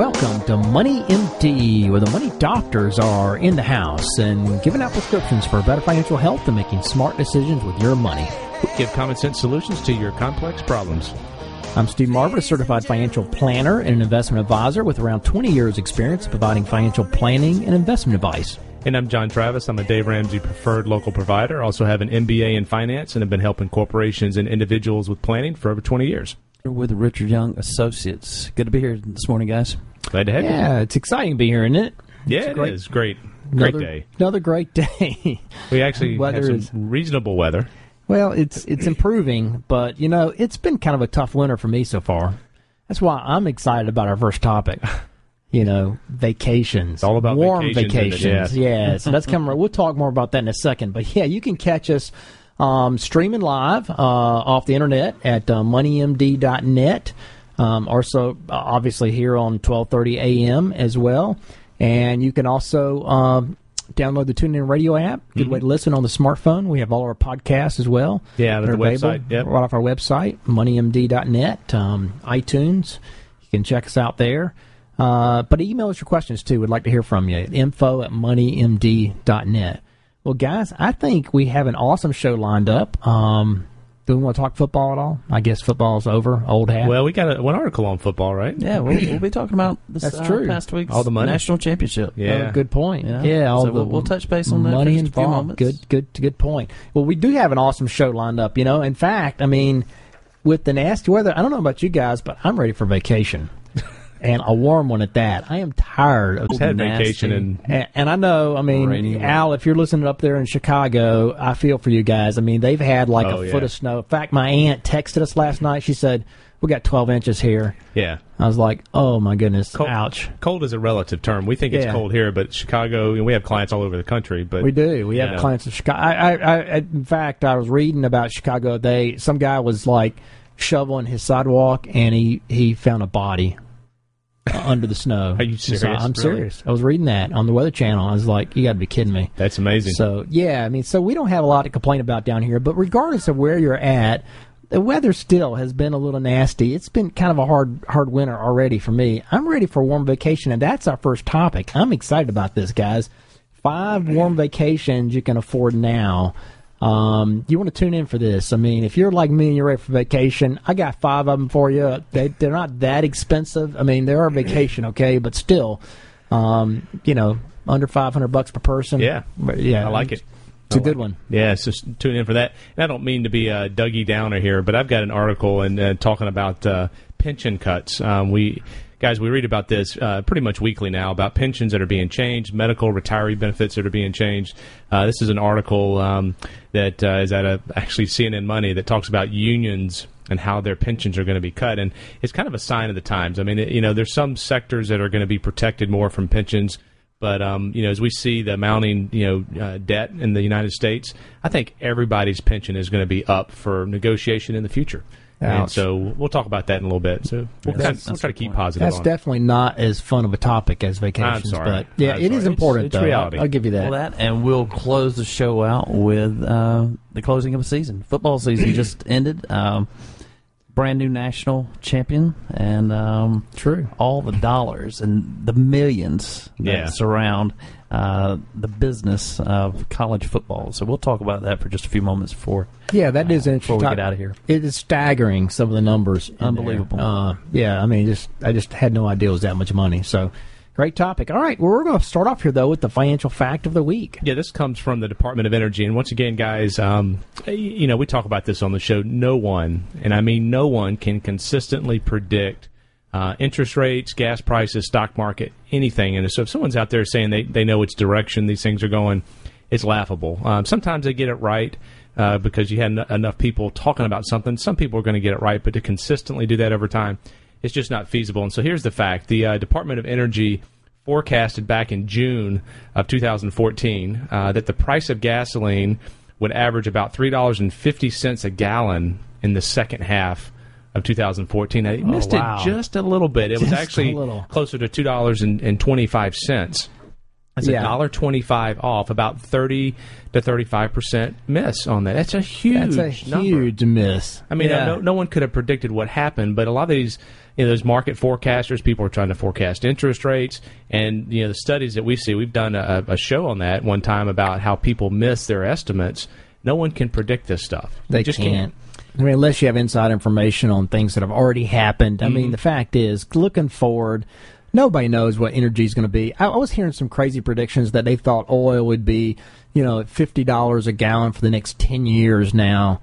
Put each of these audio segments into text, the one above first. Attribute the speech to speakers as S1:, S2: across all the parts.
S1: Welcome to Money MD, where the money doctors are in the house and giving out prescriptions for better financial health and making smart decisions with your money.
S2: We give common sense solutions to your complex problems.
S1: I'm Steve Marbert, a certified financial planner and an investment advisor with around 20 years' experience providing financial planning and investment advice.
S2: And I'm John Travis. I'm a Dave Ramsey preferred local provider. Also have an MBA in finance and have been helping corporations and individuals with planning for over 20 years.
S3: With Richard Young Associates. Good to be here this morning, guys.
S2: Glad to have you.
S1: Yeah, it's exciting to be here, isn't it?
S2: Yeah,
S1: It's great.
S2: is. Great. Great
S1: Another-
S2: day.
S1: Another great day.
S2: We actually
S1: Weather
S2: have some
S1: is-
S2: reasonable weather.
S1: well, it's it's improving, but you know, it's been kind of a tough winter for me so far. That's why I'm excited about our first topic. You know, vacations.
S2: It's all about
S1: warm
S2: vacations, it?
S1: vacations. Yeah, so that's coming. We'll talk more about that in a second. But yeah, you can catch us um, streaming live uh, off the internet at uh, moneymd.net. Um, also, obviously here on 12:30 a.m. as well, and you can also um, download the TuneIn Radio app. Good way to listen on the smartphone. We have all our podcasts as well.
S2: Mm-hmm. Yeah, the website, yep.
S1: right off our website, moneymd.net, um, iTunes. You can check us out there. Uh, but email us your questions too. We'd like to hear from you. Info at moneymd.net. Well, guys, I think we have an awesome show lined up. Um, do we want to talk football at all? I guess football's over. Old hat.
S2: Well, we got a, one article on football, right?
S3: Yeah, we'll, we'll be talking about this
S1: That's
S3: uh,
S1: true.
S3: past week's
S2: All the money.
S3: national championship.
S2: Yeah.
S1: Oh, good point.
S3: You know?
S1: Yeah, all
S3: So
S1: the
S3: we'll- we'll touch base on that for
S1: money
S3: just a few moments.
S1: Good, good, good point. Well, we do have an awesome show lined up. You know, in fact, I mean, with the nasty weather, I don't know about you guys, but I'm ready for vacation, and a warm one at that. I am tired of
S2: had
S3: Nasty.
S2: vacation and
S1: and, and I know, I mean. Al, if you're listening up there in Chicago, I feel for you guys. I mean, they've had like
S2: Oh,
S1: a
S2: yeah.
S1: foot of snow. In fact, my aunt texted us last night. She said, "We got 12 inches here."
S2: yeah.
S1: I was like, "Oh my goodness,
S2: Cold.
S1: ouch."
S2: Cold is a relative term. We think it's
S1: Yeah.
S2: cold here, but Chicago, and we have clients all over the country. But
S1: We do. We have
S2: Yeah.
S1: clients in Chicago. I, I, I, in fact, I was reading about Chicago. They some guy was like shoveling his sidewalk, and he he found a body Uh, under the snow.
S2: Are you
S1: So
S2: serious?
S1: I'm
S2: Really?
S1: serious. I was reading that on the Weather Channel. I was like, you got to be kidding me.
S2: That's amazing.
S1: So yeah, I mean, so we don't have a lot to complain about down here. But regardless of where you're at, the weather still has been a little nasty. It's been kind of a hard hard winter already for me. I'm ready for a warm vacation, and that's our first topic. I'm excited about this, guys. Five warm vacations you can afford now. Um, you want to tune in for this? I mean, if you're like me and you're ready for vacation, I got five of them for you. They they're not that expensive. I mean, they are vacation, okay, but still, um, you know, under five hundred bucks per person.
S2: Yeah.
S1: But, yeah,
S2: I like it.
S1: It's a good one.
S2: Yeah, so tune in for that. And I don't mean to be a Dougie Downer here, but I've got an article and uh, talking about uh, pension cuts. Um, we guys, we read about this uh, pretty much weekly now about pensions that are being changed, medical retiree benefits that are being changed. Uh, this is an article um, that uh, is at a actually CNN Money that talks about unions and how their pensions are going to be cut, and it's kind of a sign of the times. I mean, it, you know, there's some sectors that are going to be protected more from pensions. But um, you know, as we see the mounting you know uh, debt in the United States, I think everybody's pension is going to be up for negotiation in the future. And so we'll talk about that in a little bit. So we'll, kind of, we'll try to keep positive.
S1: That's
S2: on it.
S1: definitely not as fun of a topic as vacations.
S2: sorry.
S1: But yeah,
S2: I'm
S1: it is
S2: sorry.
S1: important
S2: It's- it's
S1: though.
S2: reality.
S1: I'll, I'll give you that.
S3: Well, that, and we'll close the show out with uh, the closing of the season. Football season just ended. Um, brand new national champion, and um,
S1: True.
S3: all the dollars and the millions that
S2: Yeah.
S3: surround uh, the business of college football. So we'll talk about that for just a few moments before.
S1: Yeah, that is
S3: Uh,
S1: interesting.
S3: before we get out of here.
S1: It is staggering some of the numbers.
S3: Unbelievable.
S1: Uh, yeah, I mean, just I just had no idea it was that much money. So great topic. All right, well, we're going to start off here though with the financial fact of the week.
S2: Yeah, this comes from the Department of Energy, and once again, guys, um, you know we talk about this on the show. No one, and I mean no one, can consistently predict uh, interest rates, gas prices, stock market, anything. And so, if someone's out there saying they they know which direction these things are going, it's laughable. Um, sometimes they get it right. Uh, because you had en- enough people talking about something, some people are going to get it right, but to consistently do that over time, it's just not feasible. And so here's the fact: the uh, Department of Energy forecasted back in June of 2014 uh, that the price of gasoline would average about three dollars and fifty cents a gallon in the second half of 2014. They missed
S1: wow.
S2: it just a little bit. It was
S1: Just a
S2: actually
S1: little.
S2: closer to two dollars and twenty five cents. That's a dollar twenty five off, about thirty to thirty five percent miss on that. That's a huge,
S1: That's a
S2: number.
S1: huge miss.
S2: I mean,
S1: Yeah.
S2: no, no one could have predicted what happened, but a lot of these, you know, those market forecasters, people are trying to forecast interest rates, and you know, the studies that we see, we've done a, a show on that one time about how people miss their estimates. No one can predict this stuff.
S1: They
S2: just
S1: can't. I mean, unless you have inside information on things that have already happened. I
S2: Mm-hmm.
S1: mean, the fact is, looking forward, nobody knows what energy is going to be. I, I was hearing some crazy predictions that they thought oil would be, you know, at fifty dollars a gallon for the next ten years. Now,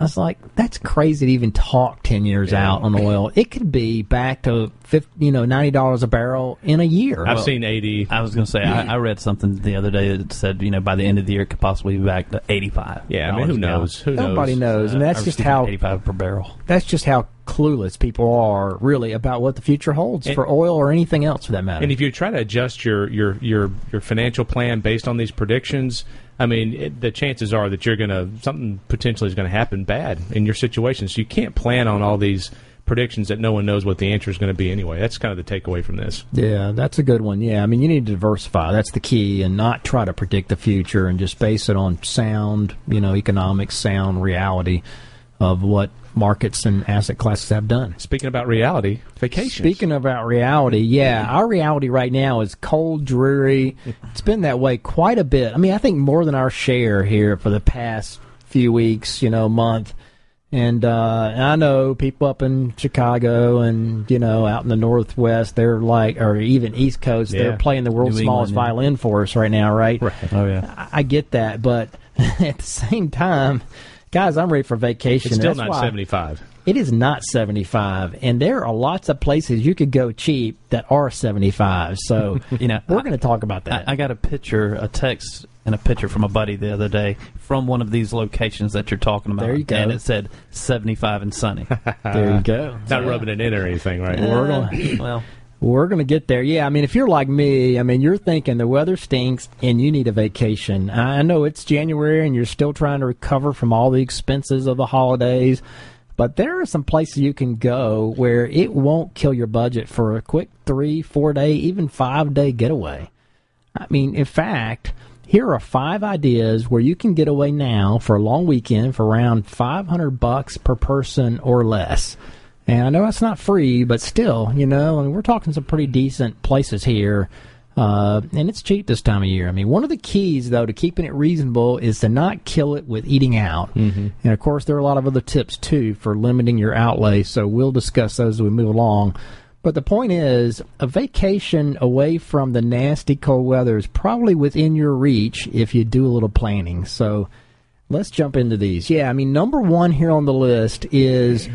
S1: I was like, that's crazy to even talk ten years
S2: Yeah.
S1: out on oil. It could be back to 50, you know, ninety dollars a barrel in a year.
S2: I've seen eighty.
S3: I was going to say, I, I read something the other day that said, you know, by the end of the year, it could possibly be back to 85
S2: Yeah, I mean, who knows? Who
S1: Nobody knows, and that's
S3: Uh, or
S1: just
S3: excuse me,
S1: how
S3: 85 per barrel.
S1: that's just how clueless people are really about what the future holds
S2: And-
S1: for oil or anything else for that matter.
S2: And if you try to adjust your your your your financial plan based on these predictions, I mean, it, the chances are that you're going to something potentially is going to happen bad in your situation. So you can't plan on all these predictions that no one knows what the answer is going to be anyway. That's kind of the takeaway from this.
S1: yeah, that's a good one. Yeah, I mean, you need to diversify. That's the key, and not try to predict the future and just base it on sound, you know, economic sound reality of what markets and asset classes have done.
S2: Speaking about reality, vacations.
S1: Speaking about reality, yeah, our reality right now is cold, dreary. It's been that way quite a bit. I mean, I think more than our share here for the past few weeks, you know, month. And uh, I know people up in Chicago and you know out in the Northwest, they're like, or even East Coast,
S2: Yeah.
S1: they're playing the world's
S3: New
S1: smallest
S3: England, yeah.
S1: violin for us right now, right?
S2: Right.
S3: Oh, yeah.
S1: I, I get that, but at the same time, guys, I'm ready for vacation.
S2: it's still
S1: That's
S2: not
S1: why-
S2: seventy five.
S1: it is not 75, and there are lots of places you could go cheap that are 75. So,
S3: You know,
S1: we're going to talk about that.
S3: I, I got a picture, a text, and a picture from a buddy the other day from one of these locations that you're talking about.
S1: There you go.
S3: And it said 75 and sunny.
S1: there you go.
S2: Not rubbing it in or anything, right?
S1: Uh, we're gonna-
S3: well,
S1: We're going to get there. Yeah, I mean, if you're like me, I mean, you're thinking the weather stinks and you need a vacation. I know it's January and you're still trying to recover from all the expenses of the holidays, but there are some places you can go where it won't kill your budget for a quick three, four day, even five day getaway. I mean, in fact, here are five ideas where you can get away now for a long weekend for around 500 bucks per person or less. And I know that's not free, but still, you know, I mean, we're talking some pretty decent places here. Uh, and it's cheap this time of year. I mean, one of the keys, though, to keeping it reasonable is to not kill it with eating out. Mm-hmm. And of course, there are a lot of other tips, too, for limiting your outlay. So we'll discuss those as we move along. But the point is, a vacation away from the nasty cold weather is probably within your reach if you do a little planning. So let's jump into these. Yeah, I mean, number one here on the list is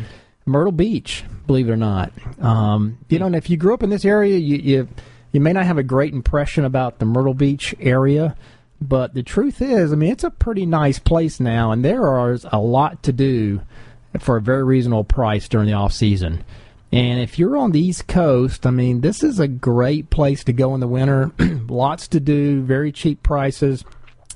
S1: Myrtle Beach. Believe it or not, um, you know, and if you grew up in this area, you, you you may not have a great impression about the Myrtle Beach area. But the truth is, I mean, it's a pretty nice place now, and there is a lot to do for a very reasonable price during the off season. And if you're on the East Coast, I mean, this is a great place to go in the winter. Lots to do, very cheap prices.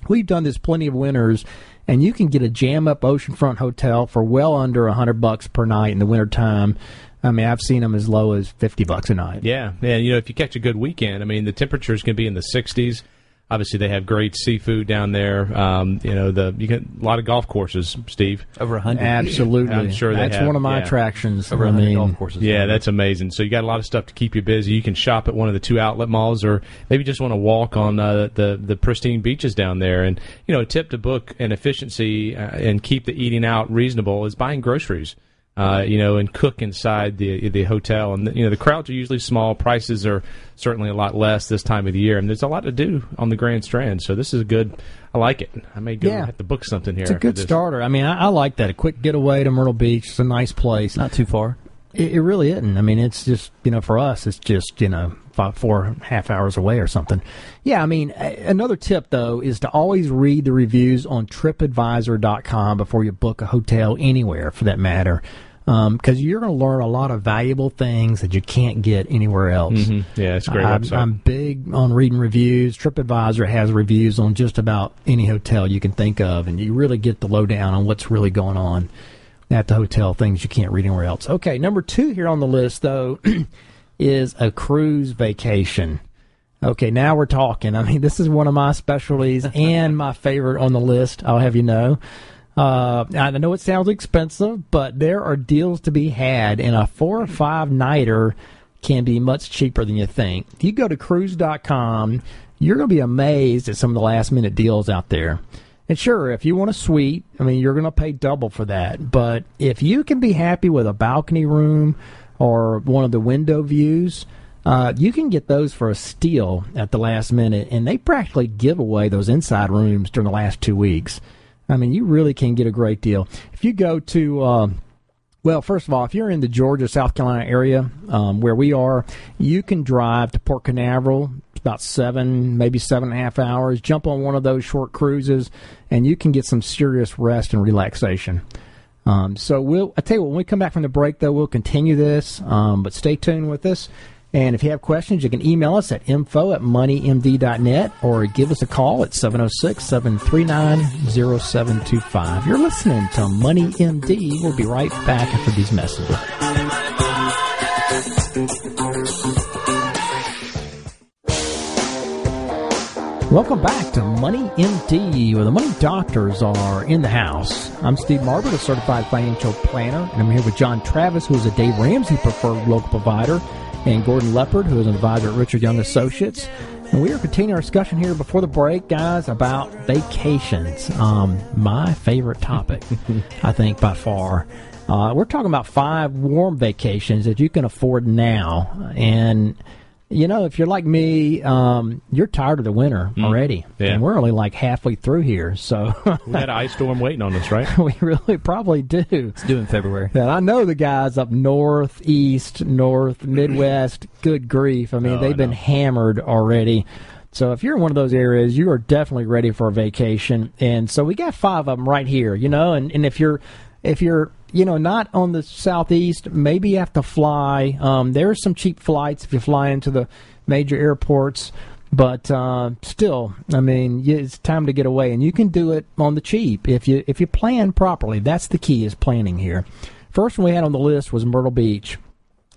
S1: We've done this plenty of winters, and you can get a jam up oceanfront hotel for well under a hundred bucks per night in the wintertime. I mean, I've seen them as low as fifty bucks a night.
S2: Yeah, yeah. You know, if you catch a good weekend, I mean, the temperatures can be in the 60s. Obviously, they have great seafood down there. Um, you know, the you get a lot of golf courses, Steve.
S3: over 100.
S1: Absolutely,
S2: I'm sure they
S1: that's
S2: have,
S1: one of my
S2: yeah.
S1: attractions.
S3: Over
S1: I
S3: 100
S1: mean,
S3: golf courses.
S2: Yeah, that's amazing. So you got a lot of stuff to keep you busy. You can shop at one of the two outlet malls, or maybe just want to walk on uh, the the pristine beaches down there. And you know, a tip to book and efficiency uh, and keep the eating out reasonable is buying groceries. Uh, you know, and cook inside the the hotel. And you know, the crowds are usually small. Prices are certainly a lot less this time of the year, and there's a lot to do on the Grand Strand. So this is a good. I like it. I may go
S1: Yeah.
S2: have to book something here.
S1: It's a good
S2: this.
S1: starter. I mean, I, I like that. A quick getaway to Myrtle Beach. It's a nice place.
S3: not too far.
S1: It, it really isn't. I mean, it's just you know, for us, it's just you know, five, four and a half hours away or something. Yeah, I mean, another tip though is to always read the reviews on TripAdvisor.com before you book a hotel anywhere, for that matter. Because you're going to learn a lot of valuable things that you can't get anywhere else.
S2: Mm-hmm. Yeah, it's great
S1: I'm. I'm big on reading reviews. TripAdvisor has reviews on just about any hotel you can think of, and you really get the lowdown on what's really going on at the hotel, things you can't read anywhere else. Okay, number two here on the list, though, is a cruise vacation. Okay, now we're talking. I mean, this is one of my specialties and my favorite on the list, I'll have you know. Uh, I know it sounds expensive, but there are deals to be had, and a four or five nighter can be much cheaper than you think. If you go to cruise.com, you're going to be amazed at some of the last minute deals out there. And sure, if you want a suite, I mean, you're going to pay double for that. But if you can be happy with a balcony room or one of the window views, uh, you can get those for a steal at the last minute. And they practically give away those inside rooms during the last two weeks. I mean, you really can get a great deal. If you go to, uh, well, first of all, if you're in the Georgia, South Carolina area um, where we are, you can drive to Port Canaveral. About seven, maybe seven and a half hours. Jump on one of those short cruises, and you can get some serious rest and relaxation. Um, so we'll. I tell you what, when we come back from the break, though, we'll continue this. Um, but stay tuned with us. And if you have questions, you can email us at info at moneymd.net or give us a call at 706 739 0725. You're listening to Money MD. We'll be right back after these messages. Welcome back to Money MD, where the money doctors are in the house. I'm Steve Marbert, a certified financial planner, and I'm here with John Travis, who is a Dave Ramsey preferred local provider, and Gordon Leopard, who is an advisor at Richard Young Associates. And we are continuing our discussion here before the break, guys, about vacations. Um, my favorite topic, I think, by far. Uh, we're talking about five warm vacations that you can afford now. And, you know, if you're like me, um, you're tired of the winter already.
S2: Yeah.
S1: And we're only like halfway through here. So
S2: we got an ice storm waiting on us, right?
S1: we really probably do.
S3: It's due in February.
S1: And I know the guys up north, east, north, Midwest. Good grief! I mean,
S2: Oh,
S1: they've been
S2: know.
S1: hammered already. So if you're in one of those areas, you are definitely ready for a vacation. And so we got five of them right here. You know, and and if you're if you're you know not on the southeast, maybe you have to fly. Um, there are some cheap flights if you fly into the major airports. But uh, still, I mean, it's time to get away, and you can do it on the cheap if you if you plan properly. That's the key is planning here. First one we had on the list was Myrtle Beach.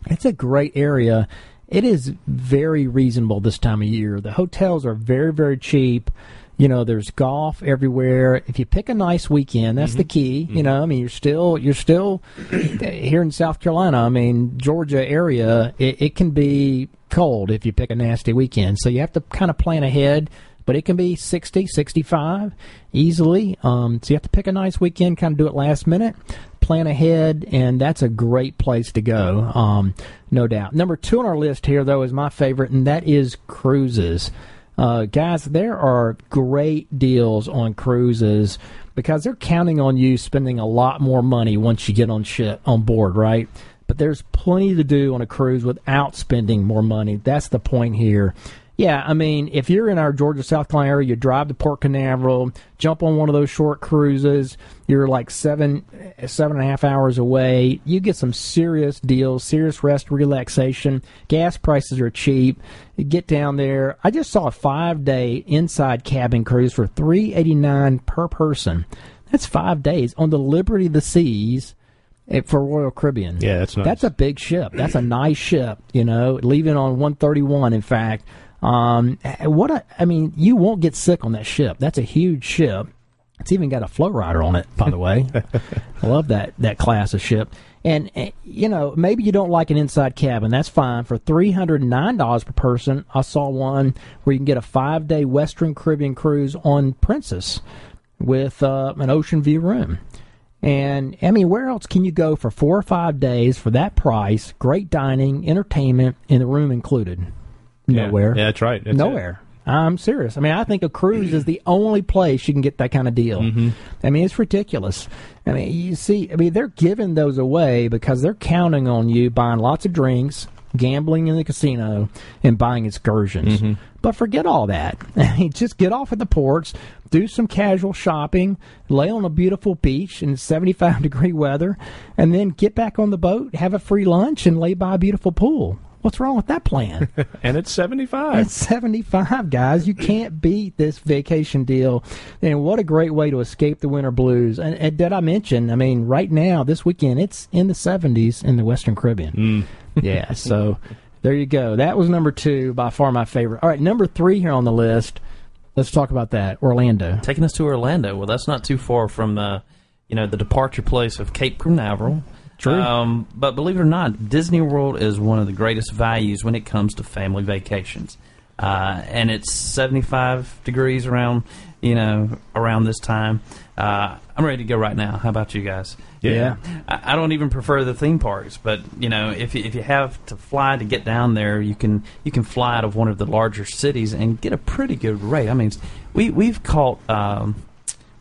S1: It's a great area. It is very reasonable this time of year. The hotels are very very cheap. You know, there's golf everywhere. If you pick a nice weekend, that's the key. You know, I mean, you're still you're still here in South Carolina. I mean, Georgia area, it, it can be cold if you pick a nasty weekend. So you have to kind of plan ahead. But it can be 60, 65 easily. Um, so you have to pick a nice weekend, kind of do it last minute, plan ahead, and that's a great place to go, um, no doubt. Number two on our list here, though, is my favorite, and that is cruises. Uh, guys, there are great deals on cruises because they're counting on you spending a lot more money once you get on ship on board, right? But there's plenty to do on a cruise without spending more money. That's the point here. Yeah, I mean, if you're in our Georgia South Carolina area, you drive to Port Canaveral, jump on one of those short cruises. You're like seven, seven and a half hours away. You get some serious deals, serious rest, relaxation. Gas prices are cheap. You get down there. I just saw a five day inside cabin cruise for three eighty nine per person. That's five days on the Liberty of the Seas for Royal Caribbean.
S2: Yeah, that's nice.
S1: That's a big ship. That's a nice ship. You know, leaving on 131. In fact, um, what a, I mean, you won't get sick on that ship. That's a huge ship. It's even got a flow rider on it, by the way. I love that that class of ship. And eh, you know, maybe you don't like an inside cabin. That's fine. For three hundred nine dollars per person, I saw one where you can get a five day Western Caribbean cruise on Princess with uh, an ocean view room. And I mean, where else can you go for four or five days for that price? Great dining, entertainment, and the room included.
S2: Yeah.
S1: Nowhere.
S2: Yeah, that's right. That's it.
S1: Nowhere. I'm serious. I mean, I think a cruise is the only place you can get that kind of deal.
S2: Mm-hmm.
S1: I mean, it's ridiculous. I mean, you see, I mean, they're giving those away because they're counting on you buying lots of drinks, gambling in the casino, and buying excursions.
S2: Mm-hmm.
S1: But forget all that. Just get off at the ports, do some casual shopping, lay on a beautiful beach in 75 degree weather, and then get back on the boat, have a free lunch, and lay by a beautiful pool. What's wrong with that plan?
S2: and it's 75.
S1: It's 75, guys. You can't beat this vacation deal. And what a great way to escape the winter blues. And, and did I mention, I mean, right now, this weekend, it's in the 70s in the Western Caribbean. yeah, so there you go. That was number two, by far my favorite. All right, number three here on the list. Let's talk about that. Orlando.
S3: Taking us to Orlando. Well, that's not too far from uh, you know the departure place of Cape Canaveral.
S1: True.
S3: Um, but believe it or not, Disney World is one of the greatest values when it comes to family vacations. Uh, and it's 75 degrees around, you know, around this time. Uh, I'm ready to go right now. How about you guys?
S1: Yeah.
S3: I, I don't even prefer the theme parks, but you know, if you, if you have to fly to get down there, you can you can fly out of one of the larger cities and get a pretty good rate. I mean, we we've caught. Um,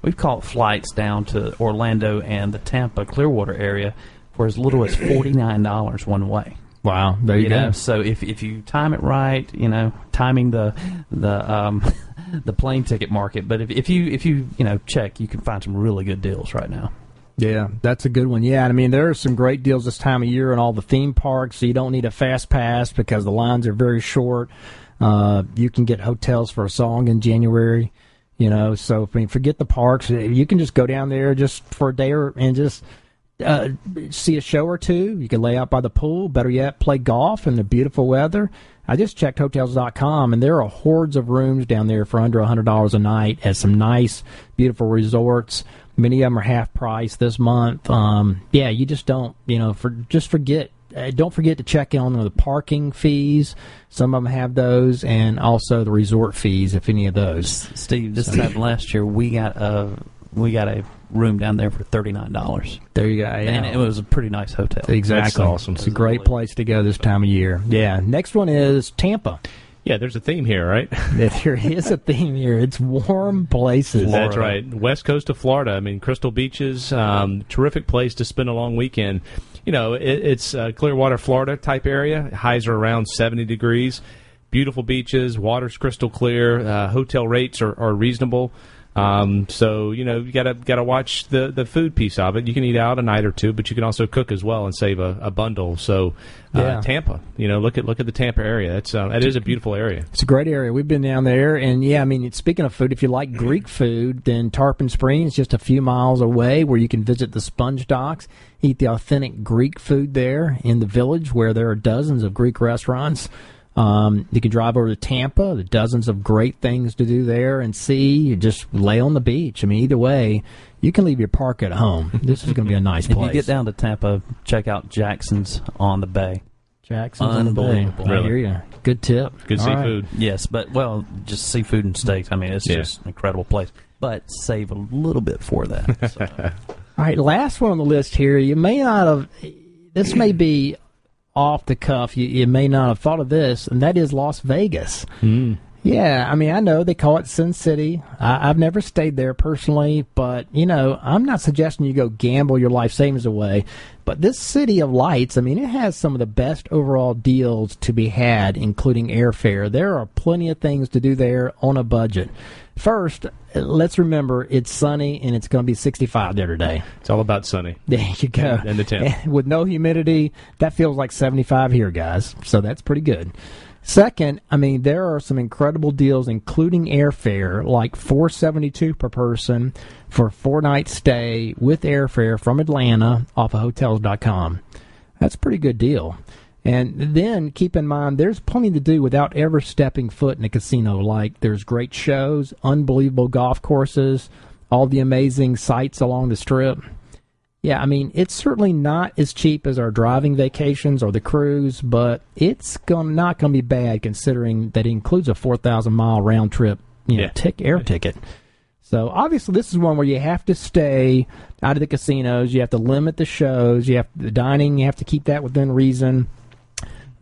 S3: We've caught flights down to Orlando and the Tampa Clearwater area for as little as forty nine dollars one way.
S1: Wow, there you,
S3: You
S1: go.
S3: know, so if if you time it right, you know, timing the the um, the plane ticket market. But if, if you if you you know check, you can find some really good deals right now.
S1: Yeah, that's a good one. Yeah, I mean there are some great deals this time of year in all the theme parks. So you don't need a fast pass because the lines are very short. Uh, you can get hotels for a song in January. You know, so I mean, forget the parks. You can just go down there just for a day or and just uh, see a show or two. You can lay out by the pool. Better yet, play golf in the beautiful weather. I just checked hotels.com, and there are hordes of rooms down there for under $100 a night at some nice, beautiful resorts. Many of them are half price this month. Um, yeah, you just don't, you know, for just forget. Uh, don't forget to check in on the parking fees. Some of them have those, and also the resort fees, if any of those.
S3: Steve, this time last year we got a we got a room down there for thirty nine dollars,
S1: There you go.
S3: and it was a pretty nice hotel.
S1: Exactly.
S2: That's awesome.
S1: It's a great place to go this time of year. Yeah. Next one is Tampa.
S2: Yeah, there's a theme here, right?
S1: There is a theme here. It's warm places.
S2: That's right. West coast of Florida. I mean, Crystal Beaches, um, terrific place to spend a long weekend. You know, it, it's uh, Clearwater, Florida type area. Highs are around 70 degrees. Beautiful beaches, water's crystal clear. Uh, hotel rates are, are reasonable. Um, so you know you gotta gotta watch the the food piece of it. You can eat out a night or two, but you can also cook as well and save a, a bundle. So uh,
S1: Yeah.
S2: Tampa, you know, look at look at the Tampa area. That's uh, that is a beautiful area.
S1: It's a great area. We've been down there, and yeah, I mean, speaking of food, if you like Greek food, then Tarpon Springs, just a few miles away, where you can visit the sponge docks, eat the authentic Greek food there in the village, where there are dozens of Greek restaurants. Um, you can drive over to Tampa. There are dozens of great things to do there and see. You just lay on the beach. I mean, either way, you can leave your park at home. This is going to be a nice place.
S3: If you get down to Tampa, check out Jackson's on the Bay.
S1: Jackson's on the Bay.
S3: Unbelievable.
S1: I
S2: Really.
S1: hear you. Good tip.
S2: Good
S1: All right.
S2: seafood.
S3: Yes, but well, just seafood and steaks. I mean, it's
S2: Yeah.
S3: just an incredible place. But save a little bit for that. So.
S1: All right, last one on the list here. You may not have. This may be off the cuff. You, you may not have thought of this, and that is Las Vegas. Hmm. Yeah, I mean, I know they call it Sin City. I, I've never stayed there personally, but you know, I'm not suggesting you go gamble your life savings away. But this city of lights, I mean, it has some of the best overall deals to be had, including airfare. There are plenty of things to do there on a budget. First, let's remember it's sunny and it's going to be 65 there today.
S2: It's all about sunny.
S1: There you go.
S2: And the temp.
S1: With no humidity, that feels like 75 here, guys. So that's pretty good. Second, I mean, there are some incredible deals, including airfare, like 472 per person for four night stay with airfare from Atlanta off of hotels.com. That's a pretty good deal. And then keep in mind, there's plenty to do without ever stepping foot in a casino. Like there's great shows, unbelievable golf courses, all the amazing sights along the strip. Yeah, I mean, it's certainly not as cheap as our driving vacations or the cruise, but it's going not going to be bad considering that it includes a 4,000 mile round trip, you know,
S2: Yeah.
S1: tick, air ticket. So obviously, this is one where you have to stay out of the casinos. You have to limit the shows. You have the dining. You have to keep that within reason.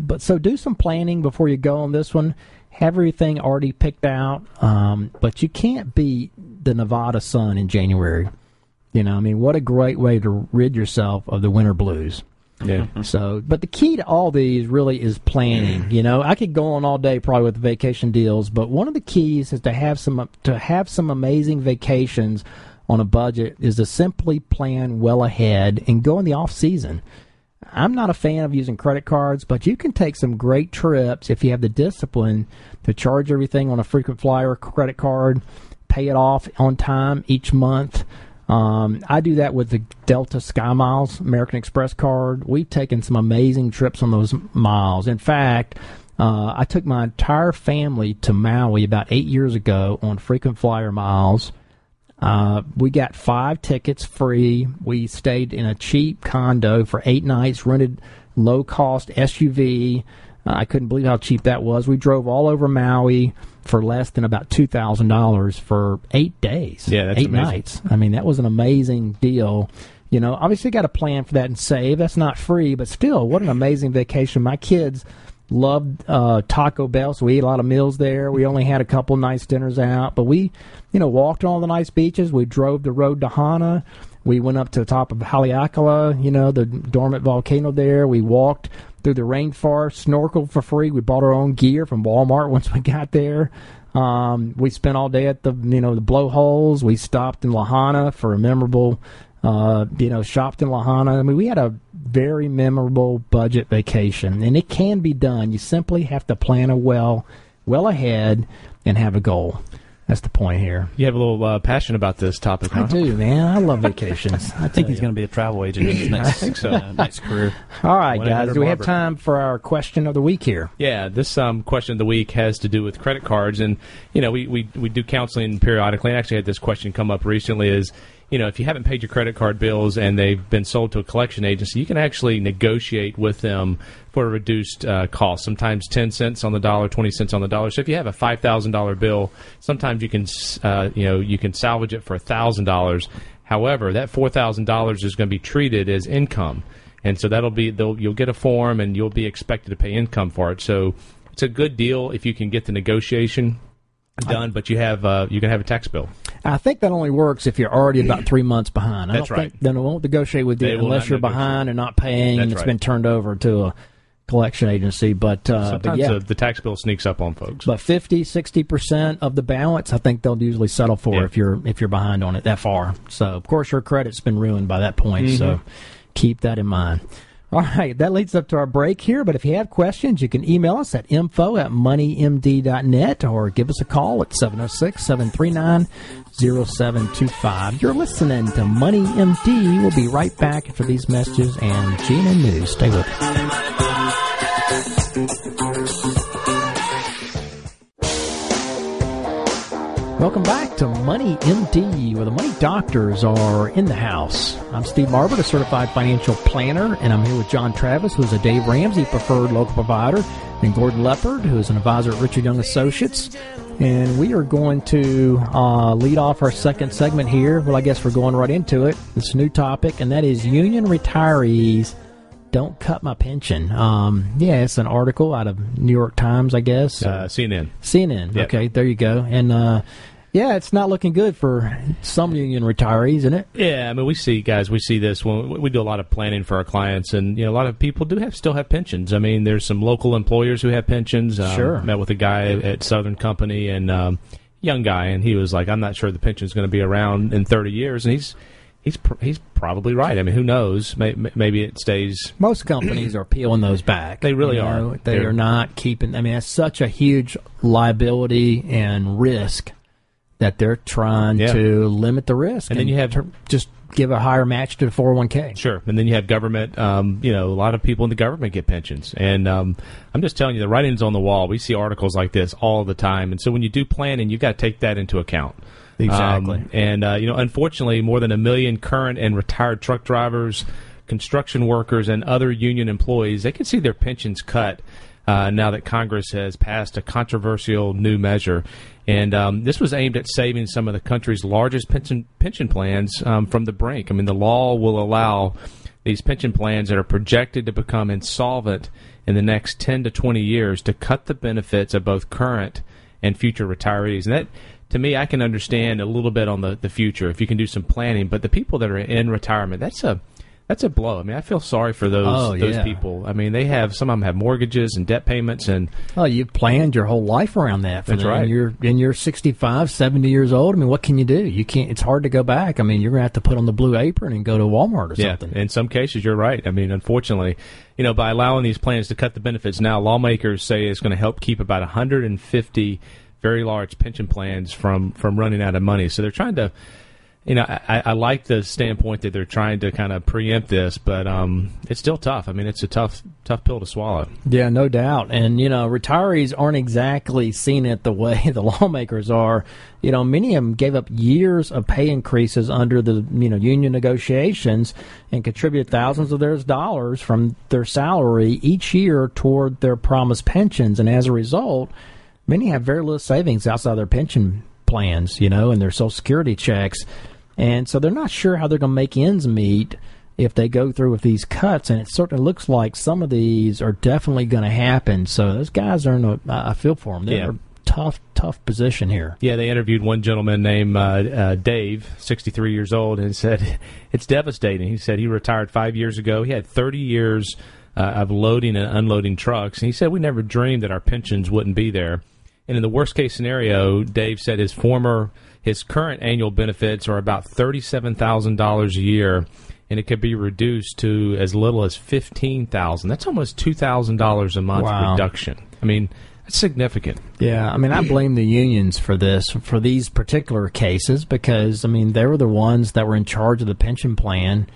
S1: But so do some planning before you go on this one. Have everything already picked out. Um, but you can't beat the Nevada sun in January. You know, I mean, what a great way to rid yourself of the winter blues.
S2: Yeah.
S1: So, but the key to all these really is planning. You know, I could go on all day probably with vacation deals, but one of the keys is to have some to have some amazing vacations on a budget is to simply plan well ahead and go in the off season. I'm not a fan of using credit cards, but you can take some great trips if you have the discipline to charge everything on a frequent flyer credit card, pay it off on time each month. Um, I do that with the Delta Sky Miles American Express card. We've taken some amazing trips on those miles. In fact, uh, I took my entire family to Maui about eight years ago on frequent flyer miles. Uh, we got five tickets free. We stayed in a cheap condo for eight nights, rented low cost SUV. Uh, I couldn't believe how cheap that was. We drove all over Maui for less than about two thousand dollars for eight days.
S2: Yeah, that's
S1: eight
S2: amazing.
S1: nights. I mean, that was an amazing deal. You know, obviously got to plan for that and save. That's not free, but still, what an amazing vacation. My kids loved uh, Taco Bell, so we ate a lot of meals there. We only had a couple nice dinners out, but we, you know, walked on all the nice beaches. We drove the road to Hana. We went up to the top of Haleakala, you know, the dormant volcano there. We walked through the rainforest, snorkeled for free. We bought our own gear from Walmart once we got there. Um, we spent all day at the you know the blowholes. We stopped in Lahaina for a memorable, uh, you know, shopped in Lahaina. I mean, we had a very memorable budget vacation, and it can be done. You simply have to plan a well, well ahead, and have a goal. That's the point here.
S2: You have a little uh, passion about this topic, huh?
S1: I do, man. I love vacations.
S3: I think he's going to be a travel agent in his next,
S2: think so.
S3: uh, next career.
S1: All right, guys. Do we have time for our question of the week here?
S2: Yeah, this um, question of the week has to do with credit cards, and you know we, we we do counseling periodically. I actually had this question come up recently: is you know if you haven't paid your credit card bills and they've been sold to a collection agency, you can actually negotiate with them for a reduced uh, cost. Sometimes ten cents on the dollar, twenty cents on the dollar. So if you have a five thousand dollar bill, sometimes you can uh, you know you can salvage it for thousand dollars. However, that four thousand dollars is going to be treated as income and so that'll be you'll get a form and you'll be expected to pay income for it. So it's a good deal if you can get the negotiation done, but you have uh, you can have a tax bill.
S1: I think that only works if you're already about three months behind. I
S2: That's
S1: don't
S2: right.
S1: think then it won't negotiate with
S2: They
S1: you
S2: will
S1: unless
S2: not
S1: you're behind and not paying, and
S2: That's
S1: it's
S2: right.
S1: been turned over to a collection agency. But uh, but
S2: Sometimes
S1: yeah.
S2: the, the tax bill sneaks up on folks.
S1: but 50 60 percent of the balance, I think they'll usually settle for
S2: Yeah.
S1: if you're if you're behind on it that far. So of course your credit's been ruined by that point. So
S2: Mm-hmm.
S1: keep that in mind. All right, that leads up to our break here. But if you have questions, you can email us at info at moneymd.net or give us a call at 706 739 0725. You're listening to Money MD. We'll be right back after these messages and GNN News. Stay with us. Welcome back to Money MD, where the money doctors are in the house. I'm Steve Marbert, a certified financial planner, and I'm here with John Travis, who's a Dave Ramsey preferred local provider, and Gordon Leopard, who is an advisor at Richard Young Associates. And we are going to uh, lead off our second segment here. Well, I guess we're going right into it. It's a new topic, and that is union retirees don't cut my pension. Um, yeah, it's an article out of New York Times, I guess.
S2: Uh, CNN.
S1: CNN.
S2: Yep.
S1: Okay, there you go. And uh, yeah, it's not looking good for some union retirees, isn't it?
S2: Yeah, I mean, we see guys. We see this when we- do a lot of planning for our clients, and you know, a lot of people do have still have pensions. I mean, there's some local employers who have pensions. Um,
S1: Sure.
S2: Met with a guy at Southern Company, and um, young guy, and he was like, "I'm not sure the pension's going to be around in 30 years," and he's he's pr- he's probably right. I mean, who knows? May- Maybe it stays.
S1: Most companies are peeling those back.
S2: They really
S1: You
S2: are.
S1: They
S2: They're-
S1: are not keeping. I mean, that's such a huge liability and risk that they're trying
S2: Yeah.
S1: to limit the risk.
S2: And then you have-
S1: to just give a higher match to the 401k.
S2: Sure, and then you have government. Um, you know, a lot of people in the government get pensions, and um, I'm just telling you, the writing's on the wall. We see articles like this all the time, and so when you do planning, you've got to take that into account.
S1: Exactly.
S2: Um, and uh, you know, unfortunately, more than a million current and retired truck drivers, construction workers, and other union employees, they can see their pensions cut. Uh, now that Congress has passed a controversial new measure, and um, this was aimed at saving some of the country's largest pension pension plans um, from the brink. I mean, the law will allow these pension plans that are projected to become insolvent in the next 10 to 20 years to cut the benefits of both current and future retirees. And that, to me, I can understand a little bit on the, the future if you can do some planning. But the people that are in retirement, that's a That's a blow. I mean, I feel sorry for those
S1: Oh,
S2: those
S1: yeah.
S2: people. I mean, they have some of them have mortgages and debt payments, and
S1: Oh, you've planned your whole life around that. For
S2: That's
S1: them.
S2: right.
S1: And you're and you're 65, 70 years old. I mean, what can you do? You can't. It's hard to go back. I mean, you're gonna have to put on the blue apron and go to Walmart or
S2: yeah,
S1: something.
S2: in some cases, you're right. I mean, unfortunately, you know, by allowing these plans to cut the benefits now, lawmakers say it's going to help keep about 150 very large pension plans from from running out of money. So they're trying to. You know, I, I like the standpoint that they're trying to kind of preempt this, but um, it's still tough. I mean, it's a tough, tough pill to swallow.
S1: Yeah, no doubt. And, you know, retirees aren't exactly seeing it the way the lawmakers are. You know, many of them gave up years of pay increases under the, you know, union negotiations and contributed thousands of their dollars from their salary each year toward their promised pensions. And as a result, many have very little savings outside their pension plans, you know, and their Social Security checks. And so they're not sure how they're going to make ends meet if they go through with these cuts. And it certainly looks like some of these are definitely going to happen. So those guys are in a, I feel for them. They're
S2: Yeah.
S1: in a tough, tough position here.
S2: Yeah, they interviewed one gentleman named uh, uh, Dave, 63 years old, and said it's devastating. He said he retired five years ago. He had 30 years uh, of loading and unloading trucks, and he said we never dreamed that our pensions wouldn't be there. And in the worst case scenario, Dave said his former, his current annual benefits are about thirty-seven thousand dollars a year, and it could be reduced to as little as fifteen thousand. That's almost two thousand dollars a month
S1: Wow.
S2: reduction. I mean, that's significant.
S1: Yeah, I mean, I blame the unions for this, for these particular cases, because, I mean, they were the ones that were in charge of the pension plan.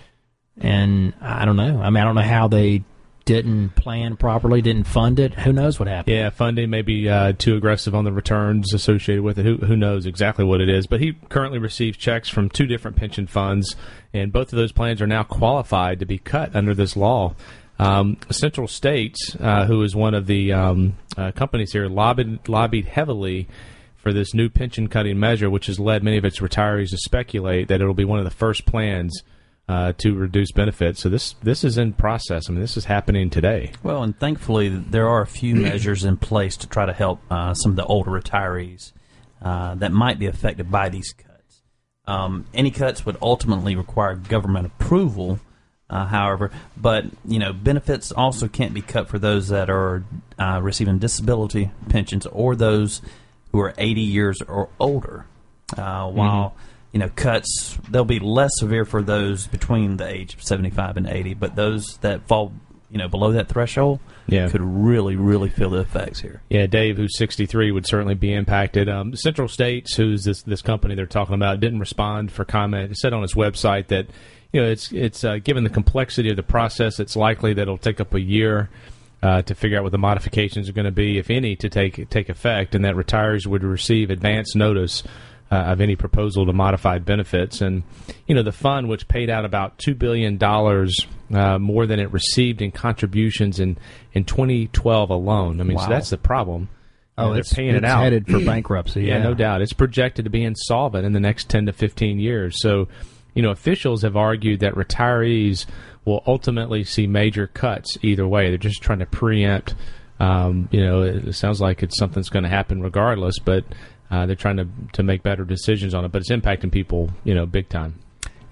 S1: And I don't know. I mean, I don't know how they didn't plan properly, didn't fund it. Who knows what happened?
S2: Yeah, funding may be uh, too aggressive on the returns associated with it. Who, who knows exactly what it is? But he currently receives checks from two different pension funds, and both of those plans are now qualified to be cut under this law. Um, Central States, uh, who is one of the um, uh, companies here, lobbied lobbied heavily for this new pension cutting measure, which has led many of its retirees to speculate that it'll be one of the first plans uh, to reduce benefits. So this this is in process. I mean, this is happening today.
S3: Well, and thankfully, there are a few measures in place to try to help uh, some of the older retirees uh, that might be affected by these cuts. Um, any cuts would ultimately require government approval, uh, however, but you know benefits also can't be cut for those that are uh, receiving disability pensions or those who are 80 years or older. Uh, while you know cuts they'll be less severe for those between the age of 75 and 80, but those that fall you know below that threshold
S2: Yeah.
S3: could really really feel the effects here.
S2: Yeah, Dave, who's 63, would certainly be impacted. Um, Central States, who's this this company they're talking about, didn't respond for comment. It said on its website that you know it's it's uh, given the complexity of the process, it's likely that it'll take up a year uh, to figure out what the modifications are going to be, if any, to take take effect, and that retirees would receive advance notice. Uh, of any proposal to modified benefits, and you know the fund, which paid out about two billion dollars uh, more than it received in contributions in in 2012 alone. I mean, so that's the problem. You know, they're
S1: Oh, it's,
S2: paying
S1: it's
S2: it out.
S1: headed for bankruptcy.
S2: yeah,
S1: Yeah,
S2: no doubt. It's projected to be insolvent in the next 10 to 15 years. So, you know, officials have argued that retirees will ultimately see major cuts either way. They're just trying to preempt. Um, you know, it, sounds like it's something that's going to happen regardless, but uh, they're trying to to make better decisions on it. But it's impacting people, you know, big time.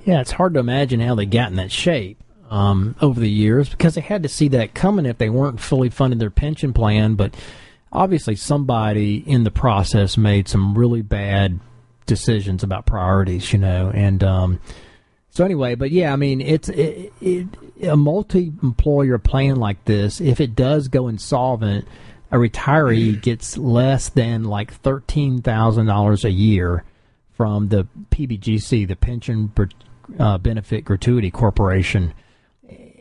S1: Yeah, it's hard to imagine how they got in that shape um, over the years because they had to see that coming if they weren't fully funding their pension plan. But obviously, somebody in the process made some really bad decisions about priorities, you know. And um, so, anyway, but yeah, I mean, it's it, it, a multi-employer plan like this. If it does go insolvent, a retiree gets less than like thirteen thousand dollars a year from the PBGC, the Pension uh, Benefit Gratuity Corporation.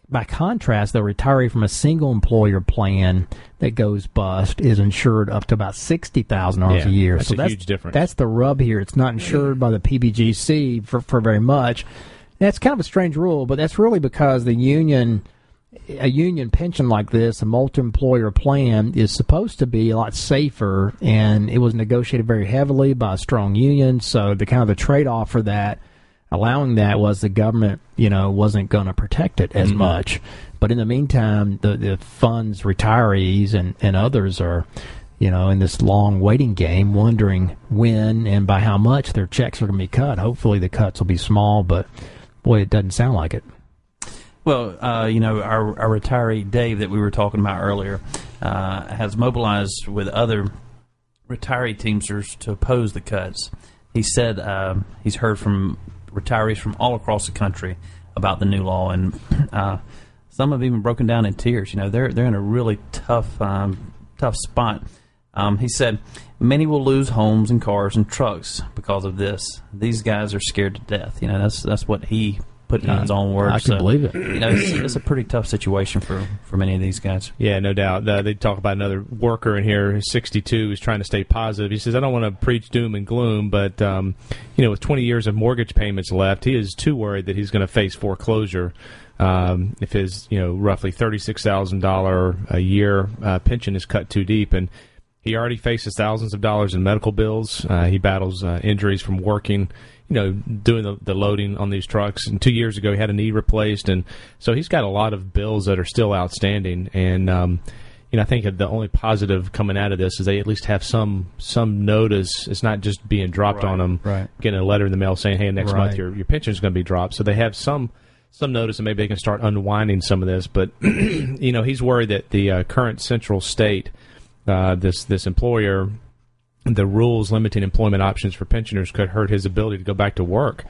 S1: By contrast, the retiree from a single employer plan that goes bust is insured up to about sixty thousand dollars a year.
S2: that's
S1: so
S2: a
S1: that's
S2: huge difference.
S1: That's the rub here. It's not insured by the PBGC for, for very much. That's kind of a strange rule, but that's really because the union a union pension like this, a multi-employer plan, is supposed to be a lot safer, and it was negotiated very heavily by a strong union. So the kind of the trade-off for that, allowing that, was the government, you know, wasn't going to protect it as mm-hmm. much. But in the meantime, the the funds, retirees, and and others are. You know, in this long waiting game, wondering when and by how much their checks are going to be cut. Hopefully, the cuts will be small, but boy, it doesn't sound like it.
S3: Well, uh, you know, our, our retiree Dave that we were talking about earlier uh, has mobilized with other retiree Teamsters to oppose the cuts. He said um, he's heard from retirees from all across the country about the new law, and uh, some have even broken down in tears. You know, they're they're in a really tough um, tough spot. Um, he said many will lose homes and cars and trucks because of this. These guys are scared to death. You know, that's that's what he put in his own words.
S1: I can
S3: So,
S1: believe it.
S3: You know, it's, it's a pretty tough situation for, for many of these guys.
S2: Yeah, no doubt. Uh, they talk about another worker in here, who's 62, who's trying to stay positive. He says, I don't want to preach doom and gloom, but, um, you know, with 20 years of mortgage payments left, he is too worried that he's going to face foreclosure. Um, if his, you know, roughly $36,000 a year uh, pension is cut too deep. And he already faces thousands of dollars in medical bills. Uh, he battles uh, injuries from working, you know, doing the, the loading on these trucks. And two years ago, he had a knee replaced, and so he's got a lot of bills that are still outstanding. And um, you know, I think the only positive coming out of this is they at least have some some notice. It's not just being dropped on them,
S1: right.
S2: getting a letter in the mail saying, "Hey, next month your your pension is going to be dropped." So they have some some notice, and maybe they can start unwinding some of this. But you know, he's worried that the uh, current central state, uh, this this employer, the rules limiting employment options for pensioners could hurt his ability to go back to work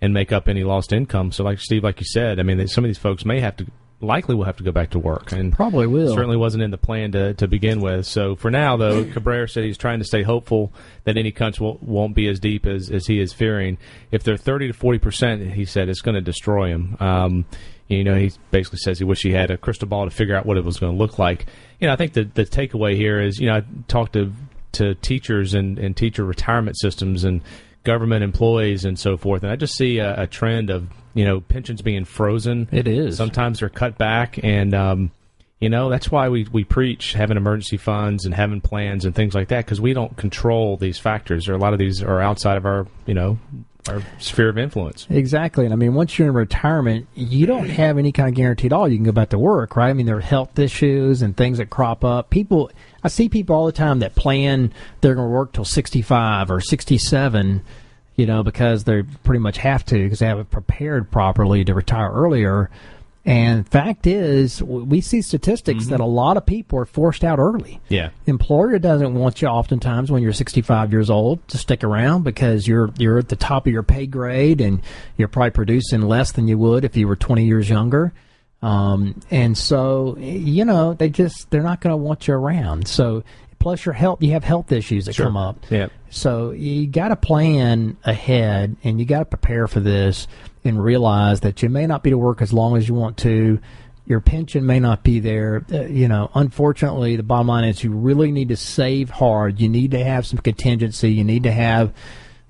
S2: and make up any lost income. So, like Steve, like you said, I mean, some of these folks may have to, likely will have to go back to work, and
S1: Probably will.
S2: certainly wasn't in the plan to, to begin with. So for now, though, Cabrera said he's trying to stay hopeful that any cuts will, won't be as deep as, as he is fearing. If they're 30 to 40 percent, he said it's going to destroy him. Um, you know, he basically says he wish he had a crystal ball to figure out what it was going to look like. You know, I think the the takeaway here is, you know, I talked to to teachers and, and teacher retirement systems and government employees and so forth, and I just see a, a trend of you know pensions being frozen.
S1: It is.
S2: Sometimes they're cut back, and um, you know that's why we, we preach having emergency funds and having plans and things like that because we don't control these factors. Or a lot of these are outside of our you know our sphere of influence.
S1: Exactly. And I mean, once you're in retirement, you don't have any kind of guarantee at all. You can go back to work, right? I mean, there are health issues and things that crop up. People, I see people all the time that plan they're going to work till 65 or 67, you know, because they pretty much have to because they haven't prepared properly to retire earlier. And fact is, we see statistics that a lot of people are forced out early
S2: Yeah.
S1: employer doesn't want you oftentimes when you're 65 years old to stick around because you're you're at the top of your pay grade and you're probably producing less than you would if you were 20 years younger. Um, and so you know they just they're not going to want you around. So plus your health, you have health issues that
S2: Sure.
S1: come up.
S2: Yeah.
S1: So you got to plan ahead and you got to prepare for this and realize that you may not be to work as long as you want to. Your pension may not be there. Uh, you know, unfortunately, the bottom line is you really need to save hard. You need to have some contingency. You need to have,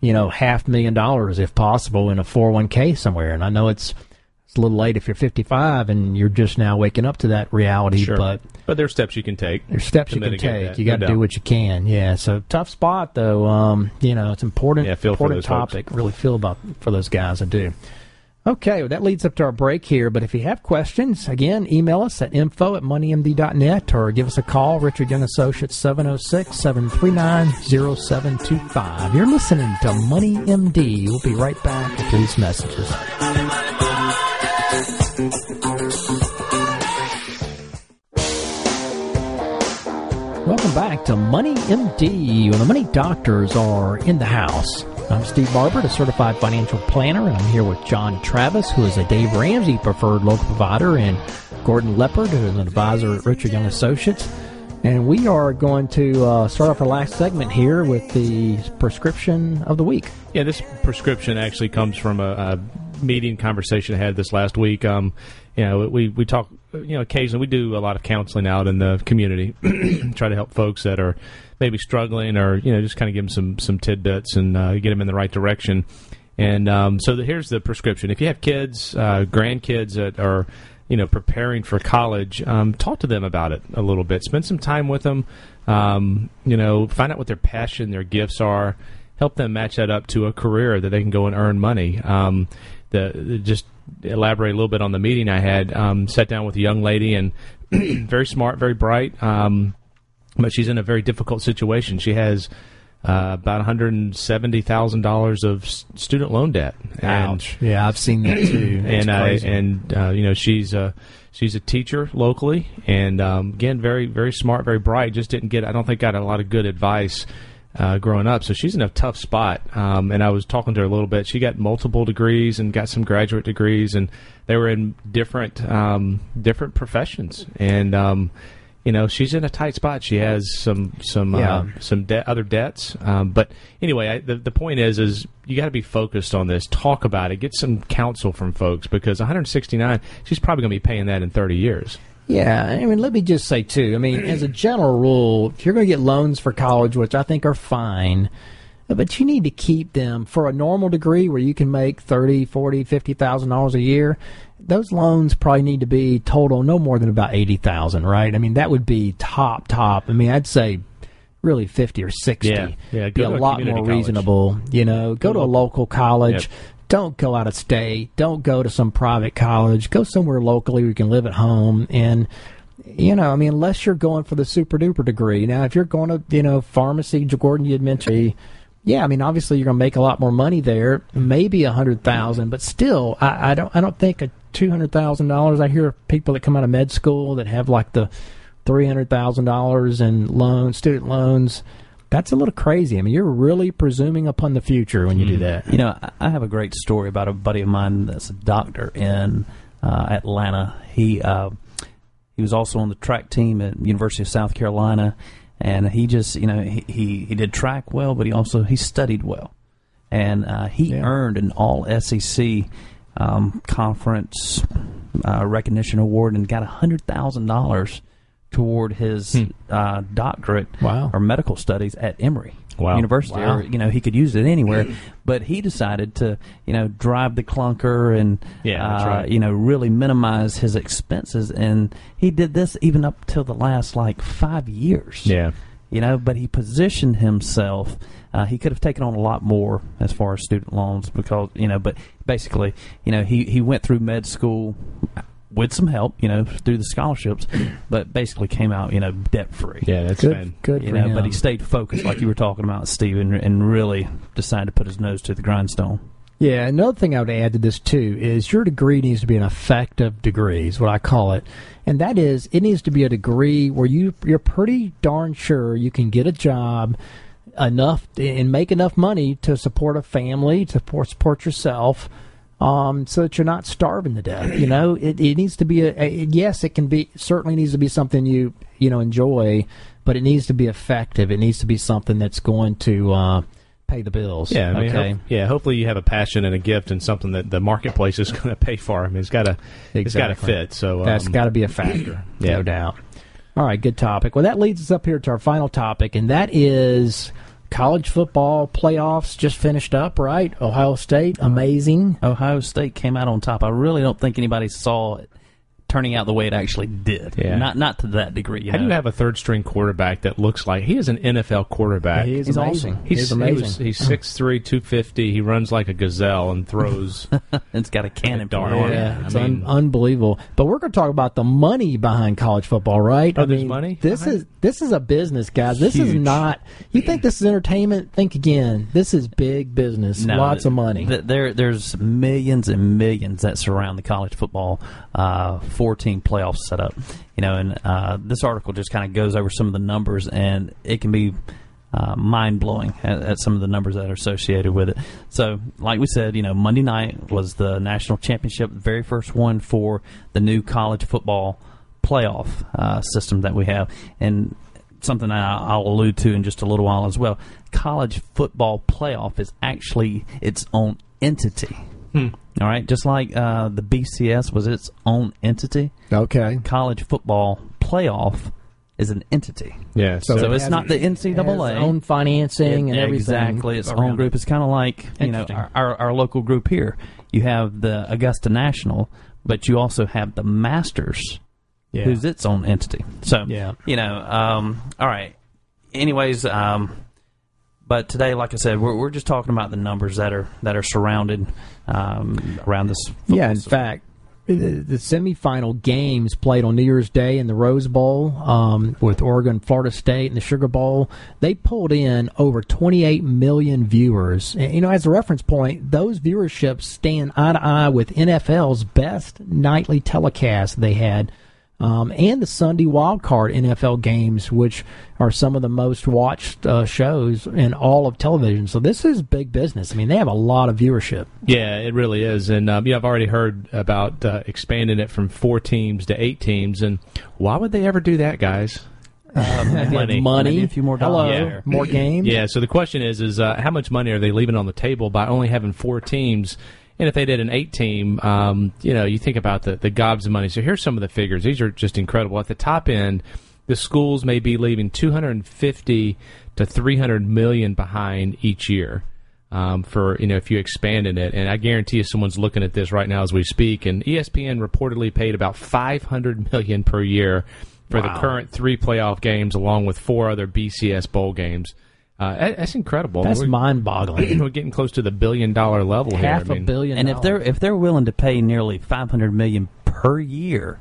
S1: you know, half million dollars if possible in a 401k somewhere. And I know it's it's a little late if you're 55 and you're just now waking up to that reality,
S2: Sure.
S1: but
S2: But there's steps you can take.
S1: there's steps you can take.
S2: that,
S1: you got to
S2: doubt.
S1: do what you can. Yeah. So tough spot though. Um, you know, it's important.
S2: Yeah, feel for
S1: important
S2: those folks.
S1: topic. Really feel about for those guys. I do. Okay, well, that leads up to our break here. But if you have questions, again, email us at info at moneymd.net or give us a call, Richard Young Associates, 706 739 0725. You're listening to Money MD. We'll be right back after these messages. Welcome back to Money MD, when the money doctors are in the house. I'm Steve Barber, a certified financial planner, and I'm here with John Travis, who is a Dave Ramsey preferred local provider, and Gordon Leopard, who is an advisor at Richard Young Associates. And we are going to uh, start off our last segment here with the prescription of the week.
S2: Yeah, this prescription actually comes from a, a meeting conversation I had this last week. Um, you know, we we talk. You know, occasionally we do a lot of counseling out in the community, try to help folks that are maybe struggling, or you know, just kind of give them some some tidbits and uh, get them in the right direction. And um, so the, here's the prescription: if you have kids, uh, grandkids that are you know preparing for college, um, talk to them about it a little bit. Spend some time with them. Um, you know, find out what their passion, their gifts are help them match that up to a career that they can go and earn money. The, just elaborate a little bit on the meeting I had. Um, sat down with a young lady and very smart, very bright, um, but she's in a very difficult situation. She has uh, about one hundred and seventy thousand dollars of s- student loan debt. And,
S1: Ouch. Yeah, I've seen that too.
S2: and uh,
S1: crazy.
S2: and uh, you know she's uh, she's a teacher locally, and um, again very very smart, very bright. Just didn't get I don't think got a lot of good advice uh, growing up, so she's in a tough spot. Um, and I was talking to her a little bit. She got multiple degrees and got some graduate degrees, and they were in different um, different professions, and. Um, you know she's in a tight spot. She has some some
S1: Yeah.
S2: uh, some de- other debts. Um, but anyway, I, the the point is is you got to be focused on this. Talk about it. Get some counsel from folks because 169. She's probably going to be paying that in 30 years.
S1: Yeah, I mean, let me just say too. I mean, as a general rule, if you're going to get loans for college, which I think are fine, but you need to keep them for a normal degree where you can make thirty, forty, fifty thousand dollars a year. Those loans probably need to be total no more than about eighty thousand, right? I mean, that would be top top. I mean, I'd say really fifty or sixty.
S2: Yeah, yeah,
S1: be a lot more
S2: college.
S1: reasonable. You know, go to a local college.
S2: Yep.
S1: Don't go out of state. Don't go to some private college. Go somewhere locally where you can live at home and you know, I mean, unless you're going for the super duper degree. Now, if you're going to, you know, pharmacy, Gordon, you had mentioned, yeah, I mean, obviously you're going to make a lot more money there, maybe a hundred thousand, but still, I, I don't, I don't think a two hundred thousand dollars. I hear people that come out of med school that have like the three hundred thousand dollars in loans, student loans. That's a little crazy. I mean, you're really presuming upon the future when you do that.
S3: You know, I- I have a great story about a buddy of mine that's a doctor in uh, Atlanta. He uh, he was also on the track team at University of South Carolina, and he just you know he he, he did track well, but he also he studied well, and uh, he
S1: Yeah.
S3: earned an All SEC um, conference uh, recognition award and got a hundred thousand dollars toward his uh, doctorate
S1: Wow.
S3: or medical studies at Emory
S2: Wow.
S3: University.
S1: Wow.
S3: Or, you know, he could use it anywhere, but he decided to, you know, drive the clunker and,
S2: Yeah,
S3: uh,
S2: right.
S3: you know, really minimize his expenses. And he did this even up till the last like five years.
S2: Yeah.
S3: You know, but he positioned himself. Uh, he could have taken on a lot more as far as student loans because, you know, but basically, you know, he, he went through med school with some help, you know, through the scholarships, but basically came out, you know, debt free.
S2: Yeah, that's
S1: Good,
S2: been
S1: good
S3: You
S1: for
S3: know,
S1: him.
S3: but he stayed focused, like you were talking about, Steve, and, and really decided to put his nose to the grindstone.
S1: Yeah, another thing I would add to this too is your degree needs to be an effective degree, is what I call it, and that is it needs to be a degree where you you're pretty darn sure you can get a job enough and make enough money to support a family, to support, support yourself, um, so that you're not starving to death. You know, it, it needs to be a, a yes, it can be certainly needs to be something you you know enjoy, but it needs to be effective. It needs to be something that's going to uh, pay the bills.
S2: Yeah, I mean,
S1: okay.
S2: hope- yeah. Hopefully, you have a passion and a gift and something that the marketplace is going to pay for. I mean, it's got to, exactly. it's got to fit. So
S1: that's got to be a factor,
S2: Yeah.
S1: no doubt. All right, good topic. Well, that leads us up here to our final topic, and that is college football playoffs just finished up, right? Ohio State, amazing.
S3: Ohio State came out on top. I really don't think anybody saw it turning out the way it actually did.
S2: Yeah.
S3: Not not to that degree. You
S2: How
S3: know?
S2: do you have a third string quarterback that looks like he is an NFL quarterback?
S1: He's,
S3: He's
S1: amazing.
S3: awesome.
S2: He's,
S1: He's
S2: he
S1: amazing.
S2: was- he's 6'3", 250. He runs like a gazelle and throws.
S3: it's got a cannon
S2: Darn
S3: for it.
S2: arm.
S1: Yeah,
S2: I
S1: it's
S2: mean-
S1: un- unbelievable. But we're going to talk about the money behind college football, right?
S2: Oh,
S1: I
S2: there's
S1: mean,
S2: money
S1: This
S2: behind
S1: is this is a business, guys. This is not. You think this is entertainment? Think again. This is big business.
S3: No,
S1: Lots
S3: th-
S1: of money.
S3: th- there, there's millions and millions that surround the college football uh, four-team playoff setup. You know, and uh, this article just kind of goes over some of the numbers, and it can be uh, mind-blowing at, at some of the numbers that are associated with it. So, like we said, you know, Monday night was the national championship, the very first one for the new college football playoff uh, system that we have, and something I'll allude to in just a little while as well. College football playoff is actually its own entity. All right, just like uh, the BCS was its own entity,
S1: okay.
S3: college football playoff is an entity.
S2: yeah,
S1: So
S3: So,
S1: it
S3: it's not the
S1: Has
S3: NCAA.
S1: own financing and everything.
S3: Exactly, its
S1: around
S3: own group.
S1: it.
S3: It's kind of like you know our, our, our local group here. You have the Augusta National, but you also have the Masters,
S1: Yeah.
S3: who's its own entity. So
S1: Yeah.
S3: you know, um, all right. Anyways, um, but today, like I said, we're, we're just talking about the numbers that are that are surrounded um, around this.
S1: Yeah, in
S3: system.
S1: fact, the, the semifinal games played on New Year's Day in the Rose Bowl um, with Oregon, Florida State, and the Sugar Bowl, they pulled in over 28 million viewers. And, you know, as a reference point, those viewerships stand eye to eye with NFL's best nightly telecast they had um, and the Sunday wildcard NFL games, which are some of the most watched uh, shows in all of television. So this is big business. I mean, they have a lot of viewership.
S2: Yeah, it really is. And um, yeah, I've already heard about uh, expanding it from four teams to eight teams. And why would they ever do that, guys?
S3: Um,
S2: Money.
S1: money,
S3: a few more
S1: Hello,
S3: dollars there.
S1: more games.
S2: Yeah. So the question is, is uh, how much money are they leaving on the table by only having four teams? And if they did an eight team, um, you know, you think about the, the gobs of money. So here's some of the figures. These are just incredible. At the top end, the schools may be leaving 250 to 300 million behind each year. Um, for you know, if you expand in it, and I guarantee you, someone's looking at this right now as we speak. And ESPN reportedly paid about 500 million per year for the current three playoff games, along with four other BCS bowl games. Uh, that's incredible.
S1: That's
S2: we're,
S1: mind-boggling.
S2: we're getting close to the billion dollar level here.
S1: Half
S2: I mean,
S1: a billion.
S3: And if they're if they're willing to pay nearly 500 million per year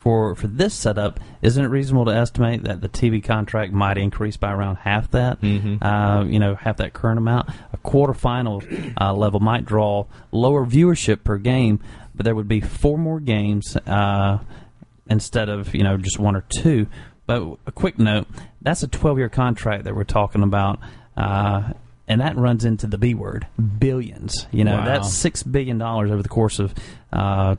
S3: for for this setup, isn't it reasonable to estimate that the TV contract might increase by around half that?
S2: Mm-hmm.
S3: Uh, you know, half that current amount. A quarterfinal uh, level might draw lower viewership per game, but there would be four more games uh, instead of you know just one or two. But a quick note: that's a 12-year contract that we're talking about. Uh, and that runs into the B word, billions. You know,
S1: Wow.
S3: that's six billion dollars over the course of uh,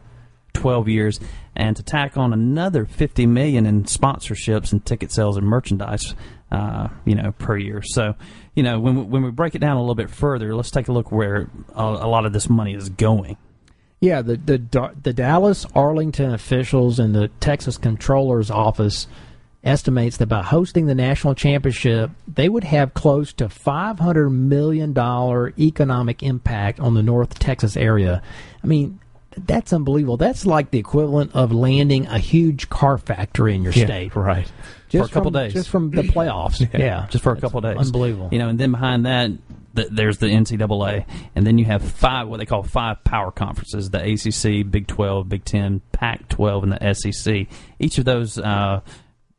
S3: twelve years, and to tack on another fifty million in sponsorships and ticket sales and merchandise, uh, you know, per year. So, you know, when we, when we break it down a little bit further, let's take a look where a, a lot of this money is going.
S1: Yeah, the the the Dallas Arlington officials and the Texas Comptroller's office estimates that by hosting the national championship, they would have close to 500 million dollar economic impact on the North Texas area. I mean, that's unbelievable. That's like the equivalent of landing a huge car factory in your
S2: yeah,
S1: state
S2: right?
S1: just
S3: a couple
S1: from,
S3: days.
S1: just from the playoffs. yeah.
S3: just for a couple days.
S1: Unbelievable.
S3: You know, and then behind that, th- there's the NCAA, and then you have five what they call five power conferences: the ACC, Big 12, Big 10, Pac-12, and the SEC. Each of those uh,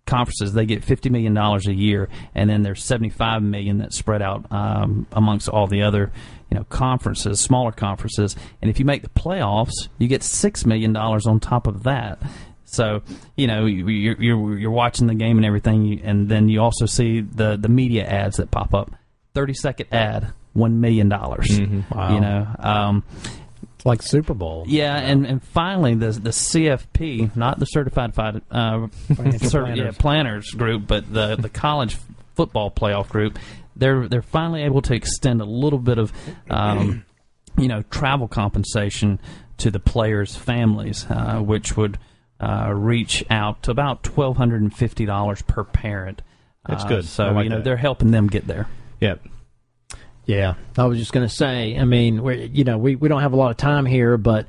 S3: conferences they get 50 million dollars a year, and then there's 75 million that's spread out um, amongst all the other. You know, conferences, smaller conferences, and if you make the playoffs, you get six million dollars on top of that. So you know you- you're, you're you're watching the game and everything, and then you also see the the media ads that pop up. Thirty second ad, one million dollars.
S1: Wow.
S3: You know, um,
S1: It's like Super Bowl.
S3: yeah, and, and finally the the CFP, not the certified fi- uh,
S1: Financial
S3: cer-
S1: planners.
S3: yeah, planners group, but the the college football playoff group. They're they're finally able to extend a little bit of, um, you know, travel compensation to the players' families, uh, which would uh, reach out to about twelve hundred and fifty dollars per parent.
S2: That's
S3: Uh,
S2: good.
S3: So
S2: like
S3: you know
S2: that.
S3: they're helping them get there.
S2: Yep.
S1: Yeah, I was just going to say. I mean, we you know we, we don't have a lot of time here, but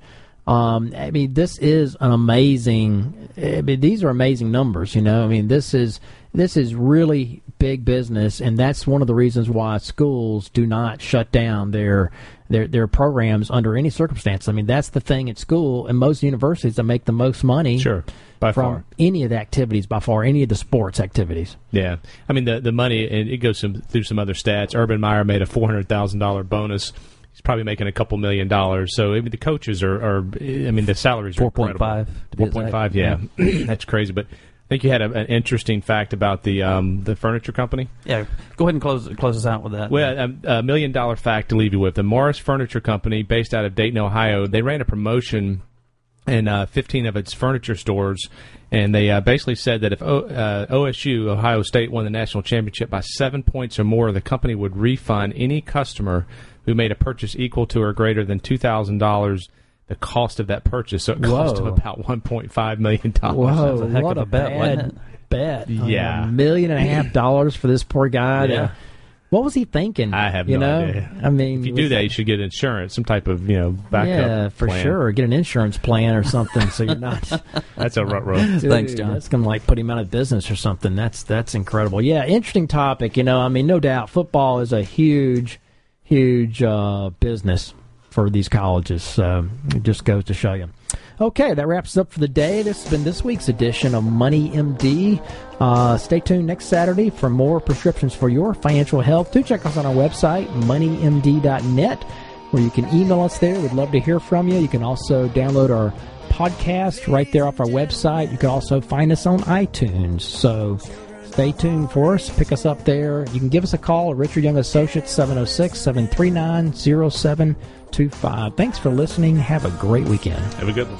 S1: um, I mean this is an amazing. I mean these are amazing numbers. You know, I mean this is this is really big business, and that's one of the reasons why schools do not shut down their their their programs under any circumstance. I mean that's the thing at school and most universities that make the most money
S2: Sure. By
S1: from
S2: far.
S1: any of the activities by far, any of the sports activities.
S2: Yeah, I mean the the money and it goes some, through some other stats. Urban Meyer made a four hundred thousand dollar bonus. He's probably making a couple million dollars. So I mean, the coaches are, are I mean the salaries are
S3: 4.5
S2: incredible.
S3: to be
S2: Four point five,
S3: exact.
S2: yeah, that's crazy. But I think you had a, an interesting fact about the um, the furniture company.
S3: Yeah, go ahead and close close us out with that.
S2: Well, a, a million dollar fact to leave you with: the Morris Furniture Company, based out of Dayton, Ohio, they ran a promotion in uh, 15 of its furniture stores, and they uh, basically said that if o, uh, OSU, Ohio State, won the national championship by seven points or more, the company would refund any customer who made a purchase equal to or greater than two thousand dollars. The cost of that purchase, so it cost them
S1: Whoa.
S2: about 1.5 million dollars.
S1: Whoa,
S3: a heck
S1: what
S3: of
S1: a
S3: a bet,
S1: bad bet!
S2: Yeah.
S1: a million and a half dollars for this poor guy. to-
S2: Yeah.
S1: what was he thinking?
S2: I have
S1: you
S2: no
S1: know?
S2: idea.
S1: I mean,
S2: If you do that,
S1: it-
S2: you should get insurance, some type of you know backup.
S1: yeah, for
S2: plan.
S1: sure. Get an insurance plan or something, so you're not.
S2: That's a rut roll.
S3: Thanks, John.
S1: That's gonna like put him out of business or something. That's that's incredible. Yeah, interesting topic. You know, I mean, no doubt, football is a huge, huge uh, business for these colleges. It just goes to show you. Okay, that wraps up for the day. This has been this week's edition of Money MD. Uh, stay tuned next Saturday for more prescriptions for your financial health. Do check us on our website, moneymd.net, where you can email us there. We'd love to hear from you. You can also download our podcast right there off our website. You can also find us on iTunes. So stay tuned for us. Pick us up there. You can give us a call at Richard Young Associates, 706 739 0725. Thanks for listening. Have a great weekend.
S2: Have a good one.